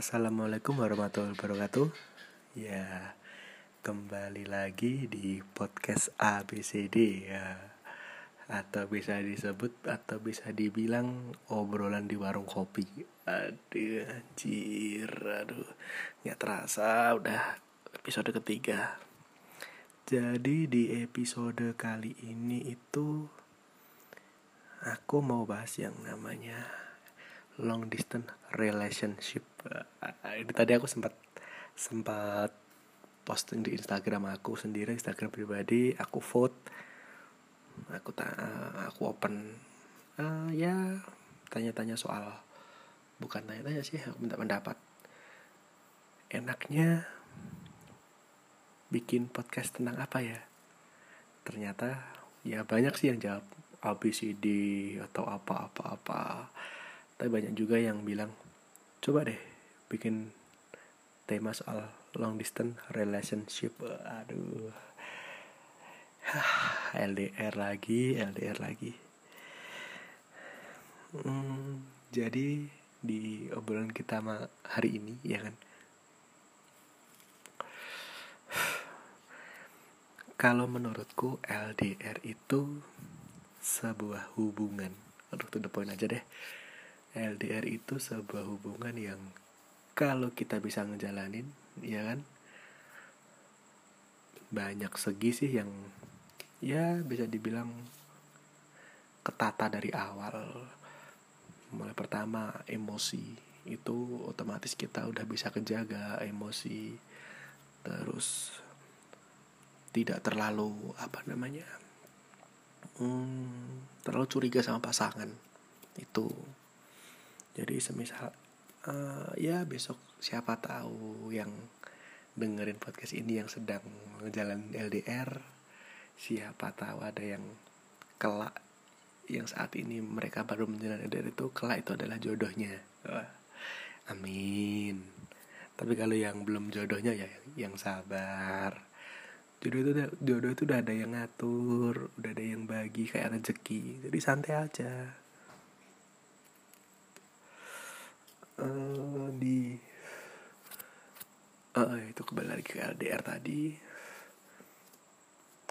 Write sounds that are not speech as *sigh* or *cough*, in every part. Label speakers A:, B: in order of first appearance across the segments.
A: Assalamualaikum warahmatullahi wabarakatuh. Ya Kembali lagi di podcast ABCD ya. Atau bisa disebut Atau bisa dibilang Obrolan di warung kopi. Aduh anjir Aduh. Gak terasa udah Episode ketiga. Jadi di episode kali ini itu Aku mau bahas yang namanya long distance relationship. Ini tadi aku sempat sempat posting di Instagram aku sendiri Instagram pribadi aku vote aku tak aku open. Uh, ya tanya-tanya soal bukan tanya-tanya sih aku minta pendapat. Enaknya bikin podcast tentang apa ya? Ternyata ya banyak sih yang jawab ABCD atau apa-apa-apa tapi banyak juga yang bilang coba deh bikin tema soal long distance relationship. Aduh. *sighs* LDR lagi LDR lagi. Hmm, jadi di obrolan kita hari ini ya kan? *sighs* Kalau menurutku LDR itu sebuah hubungan. Aduh to the point aja deh LDR itu sebuah hubungan yang kalau kita bisa ngejalanin ya kan? Banyak segi sih yang ya bisa dibilang ketata dari awal. Mulai pertama emosi itu otomatis kita udah bisa kejaga emosi. Terus tidak terlalu apa namanya hmm, terlalu curiga sama pasangan. Itu jadi semisal uh, ya besok siapa tahu yang dengerin podcast ini yang sedang jalan LDR siapa tahu ada yang kelak yang saat ini mereka baru menjalani LDR itu kelak itu adalah jodohnya. Wah, amin. Tapi kalau yang belum jodohnya ya yang sabar. Jodoh itu jodoh itu udah ada yang ngatur udah ada yang bagi kayak rezeki. Jadi santai aja uh, di uh, itu kembali lagi ke LDR tadi.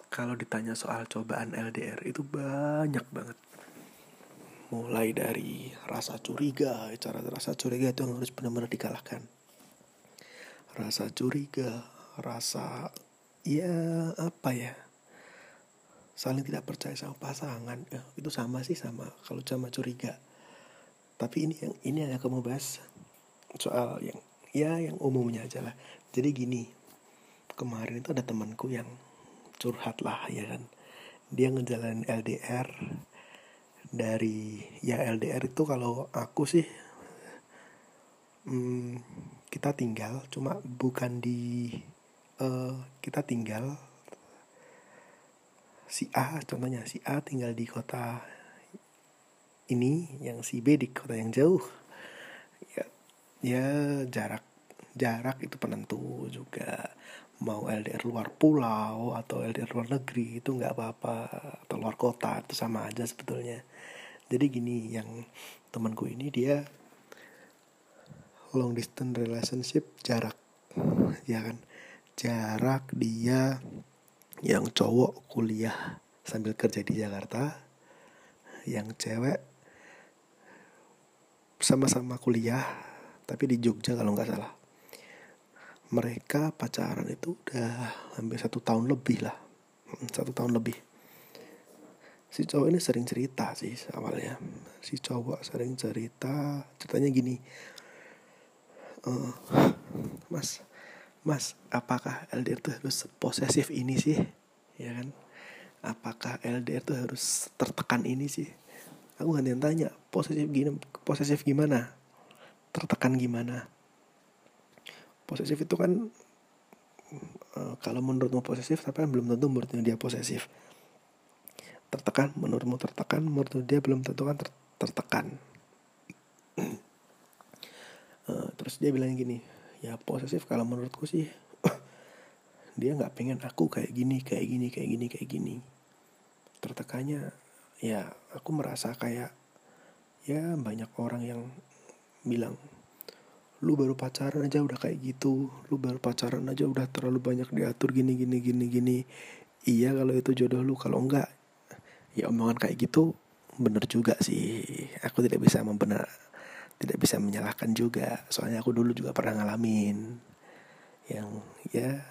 A: Kalau ditanya soal cobaan LDR itu banyak banget. Mulai dari rasa curiga cara rasa curiga itu yang harus benar-benar dikalahkan. Rasa curiga rasa ya apa ya? Saling tidak percaya sama pasangan ya, itu sama sih sama kalau sama curiga tapi ini yang ini yang aku mau bahas soal yang ya yang umumnya aja lah. Jadi gini kemarin itu ada temanku yang curhat lah ya kan. Dia ngejalanin LDR dari ya LDR itu kalau aku sih hmm, kita tinggal cuma bukan di uh, kita tinggal si A contohnya si A tinggal di kota ini yang si B di kota yang jauh. Ya ya jarak jarak itu penentu juga. Mau LDR luar pulau atau LDR luar negeri itu nggak apa-apa. Atau luar kota itu sama aja sebetulnya. Jadi gini yang temanku ini dia long distance relationship jarak ya kan? Jarak dia yang cowok kuliah sambil kerja di Jakarta yang cewek sama-sama kuliah tapi di Jogja kalau nggak salah. Mereka pacaran itu udah hampir satu tahun lebih lah. Hmm, satu tahun lebih. Si cowok ini sering cerita sih awalnya. Si cowok sering cerita ceritanya gini. Uh, mas mas apakah LDR tuh harus posesif ini sih? Ya kan? Apakah LDR tuh harus tertekan ini sih? Aku gantian tanya posesif gini posesif gimana? Tertekan gimana? Posesif itu kan uh, kalau menurutmu posesif tapi kan belum tentu menurutnya dia posesif. Tertekan menurutmu tertekan menurut dia belum tentu kan ter tertekan. Uh, terus dia bilang gini ya posesif kalau menurutku sih *coughs* dia nggak pengen aku kayak gini kayak gini kayak gini kayak gini. Tertekannya ya aku merasa kayak ya banyak orang yang bilang lu baru pacaran aja udah kayak gitu lu baru pacaran aja udah terlalu banyak diatur gini gini gini gini. Iya kalau itu jodoh lu kalau enggak ya omongan kayak gitu bener juga sih. Aku tidak bisa membenar tidak bisa menyalahkan juga. Soalnya aku dulu juga pernah ngalamin yang ya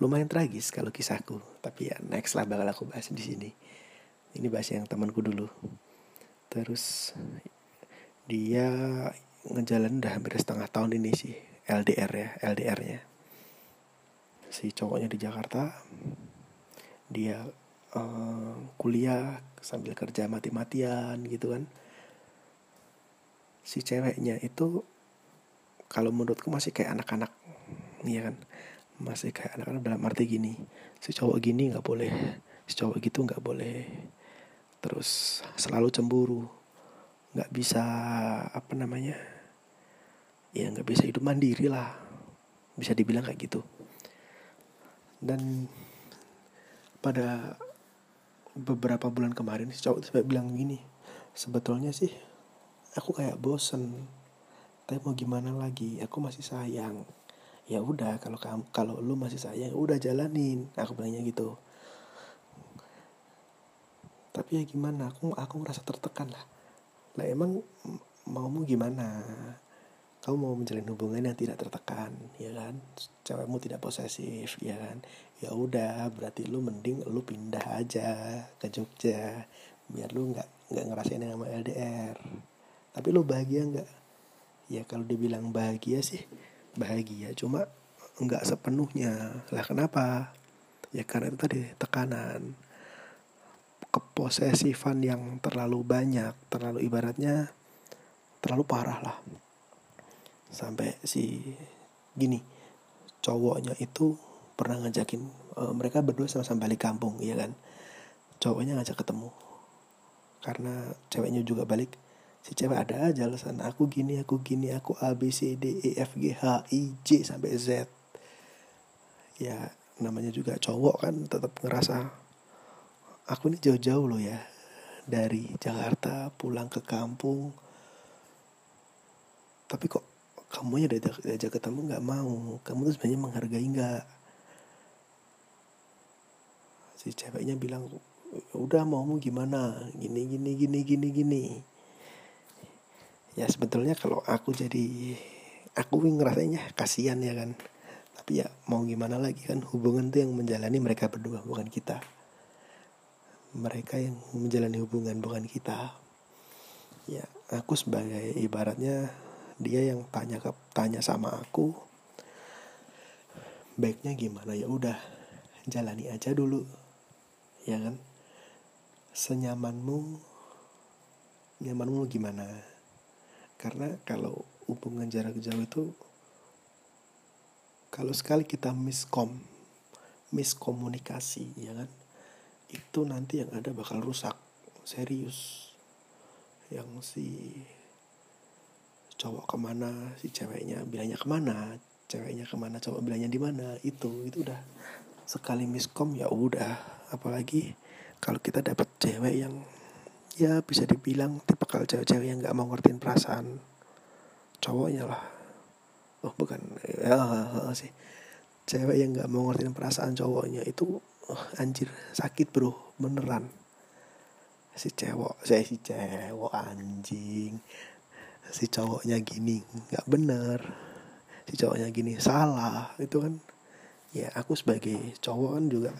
A: lumayan tragis kalau kisahku. Tapi ya next lah bakal aku bahas di sini. Ini bahas yang temanku dulu terus dia ngejalan udah hampir setengah tahun ini sih LDR ya LDR nya si cowoknya di Jakarta dia uh, kuliah sambil kerja mati-matian gitu kan. Si ceweknya itu kalau menurutku masih kayak anak-anak iya kan? Masih kayak anak-anak dalam arti gini si cowok gini nggak boleh si cowok gitu nggak boleh terus selalu cemburu. Nggak bisa apa namanya ya nggak bisa hidup mandiri lah. Bisa dibilang kayak gitu. Dan pada beberapa bulan kemarin si cowok itu bilang gini sebetulnya sih aku kayak bosen. Tapi mau gimana lagi? Aku masih sayang. Ya udah kalau kamu kalau lu masih sayang udah jalanin. Aku bilangnya gitu tapi ya gimana aku aku ngerasa tertekan lah. Lah emang maumu gimana? Kamu mau menjalin hubungan yang tidak tertekan ya kan? Cewekmu tidak posesif ya kan? Ya udah berarti lu mending lu pindah aja ke Jogja biar lu nggak nggak ngerasain yang sama LDR tapi lo bahagia nggak? Ya kalau dibilang bahagia sih bahagia. Cuma nggak sepenuhnya. Lah kenapa? Ya karena itu tadi tekanan keposesifan yang terlalu banyak terlalu ibaratnya terlalu parah lah. Sampai si gini cowoknya itu pernah ngajakin uh, mereka berdua sama-sama balik kampung ya kan? Cowoknya ngajak ketemu. Karena ceweknya juga balik si cewek ada aja alasan aku gini aku gini aku A B C D E F G H I J sampai Z. Ya namanya juga cowok kan tetap ngerasa aku ini jauh-jauh loh ya dari Jakarta pulang ke kampung. Tapi kok kamu ya diajak, diajak ketemu nggak mau? Kamu tuh sebenarnya menghargai nggak? Si ceweknya bilang udah maumu gimana? Gini gini gini gini gini. Ya sebetulnya kalau aku jadi aku ngerasanya kasihan ya kan. Tapi ya mau gimana lagi kan? Hubungan tuh yang menjalani mereka berdua bukan kita mereka yang menjalani hubungan bukan kita. Ya aku sebagai ibaratnya dia yang tanya ke tanya sama aku baiknya gimana? Ya udah jalani aja dulu. Ya kan? Senyamanmu nyamanmu gimana? Karena kalau hubungan jarak jauh itu kalau sekali kita miskom miskomunikasi ya kan itu nanti yang ada bakal rusak serius. Yang si cowok ke mana si ceweknya bilangnya ke mana ceweknya ke mana cowok bilangnya di mana itu itu udah sekali miskom ya udah. Apalagi kalau kita dapat cewek yang ya bisa dibilang tipe kalau cewek-cewek yang nggak mau ngertiin perasaan cowoknya lah. Oh bukan ya sih. Cewek yang nggak mau ngertiin perasaan cowoknya itu oh, anjir sakit bro. Beneran. Si cewek saya si cewek anjing. Si cowoknya gini nggak bener. Si cowoknya gini salah itu kan. Ya aku sebagai cowok kan juga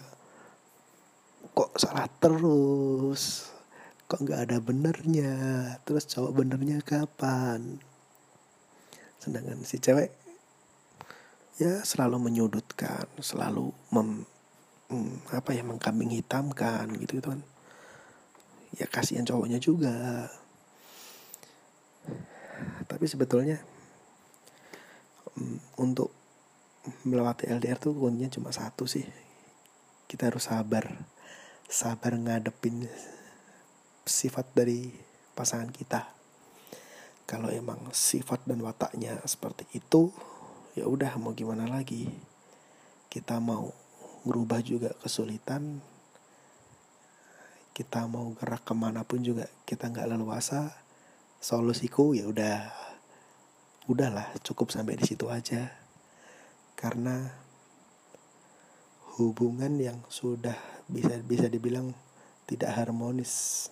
A: kok salah terus? Kok nggak ada benernya? Terus cowok benernya kapan? Sedangkan si cewek ya selalu menyudutkan selalu mem, hmm, apa ya mengkambing hitamkan gitu gitu kan. Ya kasihan cowoknya juga. Tapi sebetulnya um, untuk melewati LDR tuh kuncinya cuma satu sih. Kita harus sabar. Sabar ngadepin sifat dari pasangan kita. Kalau emang sifat dan wataknya seperti itu ya udah mau gimana lagi? Kita mau merubah juga kesulitan. Kita mau gerak ke mana pun juga kita nggak leluasa. Solusiku ya udah udahlah cukup sampai di situ aja. Karena hubungan yang sudah bisa bisa dibilang tidak harmonis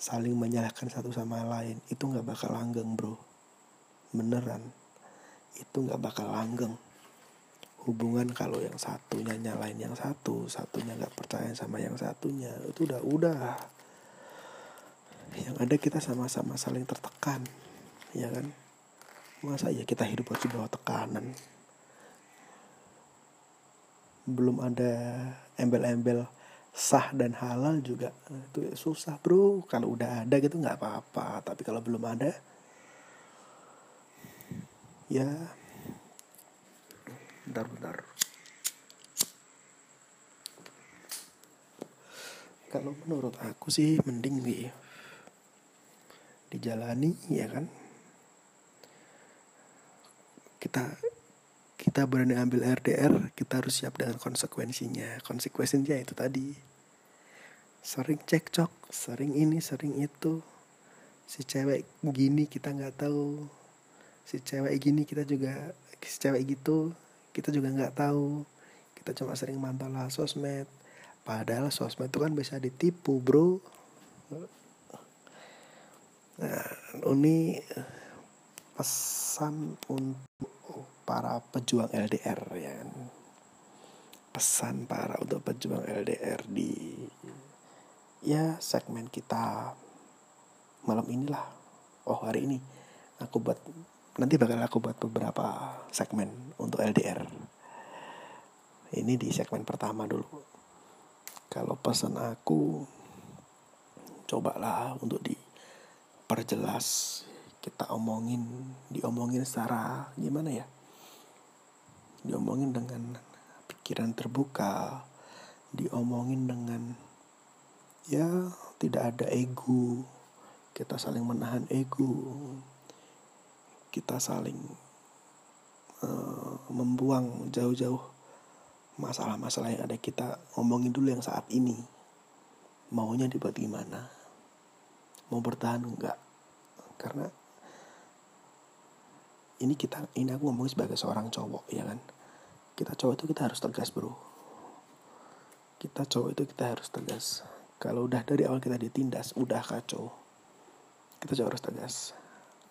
A: saling menyalahkan satu sama lain itu nggak bakal langgeng bro. Beneran itu nggak bakal langgeng hubungan kalau yang satunya nyalain yang satu satunya nggak percaya sama yang satunya itu udah udah. Yang ada kita sama-sama saling tertekan ya kan? Masa ya kita hidup harus di bawah tekanan? Belum ada embel-embel sah dan halal juga. Itu susah bro. Kalau udah ada gitu nggak apa-apa. Tapi kalau belum ada ya bentar-bentar kalau menurut aku sih mending nih dijalani ya kan? Kita kita berani ambil RDR kita harus siap dengan konsekuensinya. Konsekuensinya itu tadi. Sering cekcok sering ini sering itu. Si cewek gini kita nggak tahu. Si cewek gini kita juga si cewek gitu kita juga nggak tahu. Kita cuma sering mantau lah sosmed. Padahal sosmed itu kan bisa ditipu bro. Nah ini pesan untuk para pejuang LDR ya. Pesan para untuk pejuang LDR di ya segmen kita malam inilah. Oh hari ini aku buat nanti bakal aku buat beberapa segmen untuk LDR ini di segmen pertama dulu. Kalau pesan aku cobalah untuk diperjelas kita omongin diomongin secara gimana ya? Diomongin dengan pikiran terbuka diomongin dengan ya tidak ada ego. Kita saling menahan ego kita saling uh, membuang jauh-jauh masalah-masalah yang ada. Kita ngomongin dulu yang saat ini. Maunya dibuat gimana? Mau bertahan enggak? Karena ini kita ini aku ngomong sebagai seorang cowok ya kan? Kita cowok itu kita harus tegas bro. Kita cowok itu kita harus tegas. Kalau udah dari awal kita ditindas udah kacau. Kita cowok harus tegas.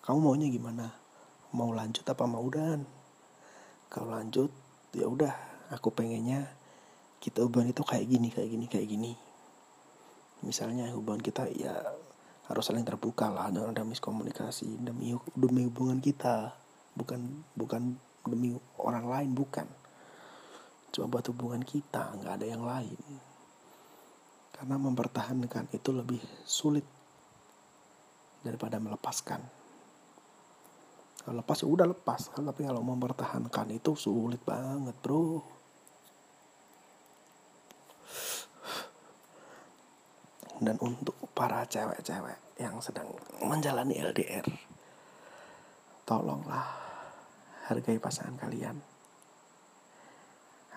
A: Kamu maunya gimana mau lanjut apa mau udahan? Kalau lanjut ya udah aku pengennya kita hubungan itu kayak gini kayak gini kayak gini. Misalnya hubungan kita ya harus saling terbuka lah jangan ada miskomunikasi demi demi hubungan kita. Bukan bukan demi orang lain bukan. Cuma buat hubungan kita nggak ada yang lain. Karena mempertahankan itu lebih sulit daripada melepaskan kalau lepas udah lepas tapi kalau mempertahankan itu sulit banget bro. Dan untuk para cewek-cewek yang sedang menjalani LDR tolonglah hargai pasangan kalian.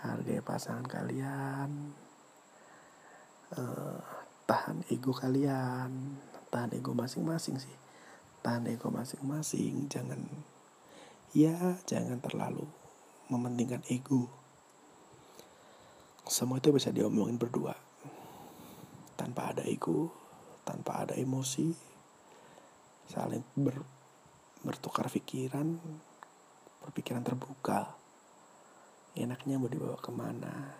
A: Hargai pasangan kalian. Uh, tahan ego kalian. Tahan ego masing-masing sih tahan ego masing-masing. Jangan ya jangan terlalu mementingkan ego. Semua itu bisa diomongin berdua. Tanpa ada ego tanpa ada emosi saling ber bertukar pikiran berpikiran terbuka. Enaknya mau dibawa ke mana?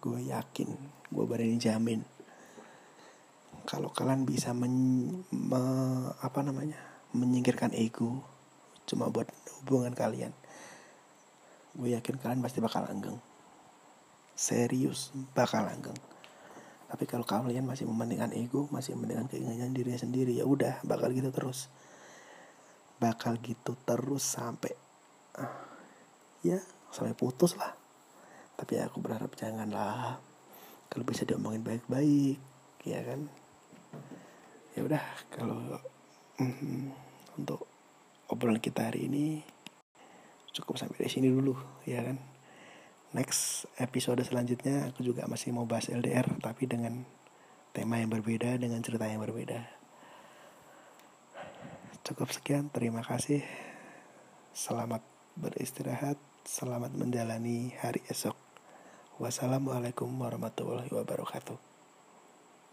A: Gue yakin gue berani jamin kalau kalian bisa men, me, apa namanya menyingkirkan ego cuma buat hubungan kalian gue yakin kalian pasti bakal langgeng. Serius bakal langgeng. Tapi kalau kalian masih mementingkan ego masih mementingkan keinginan dirinya sendiri ya udah bakal gitu terus. Bakal gitu terus sampai uh, ya sampai putus lah. Tapi aku berharap janganlah. Kalau bisa diomongin baik-baik ya kan udah kalau mm, untuk obrolan kita hari ini cukup sampai di sini dulu ya kan next episode selanjutnya aku juga masih mau bahas LDR tapi dengan tema yang berbeda dengan cerita yang berbeda Cukup sekian, terima kasih. Selamat beristirahat, selamat menjalani hari esok. Wassalamualaikum warahmatullahi wabarakatuh.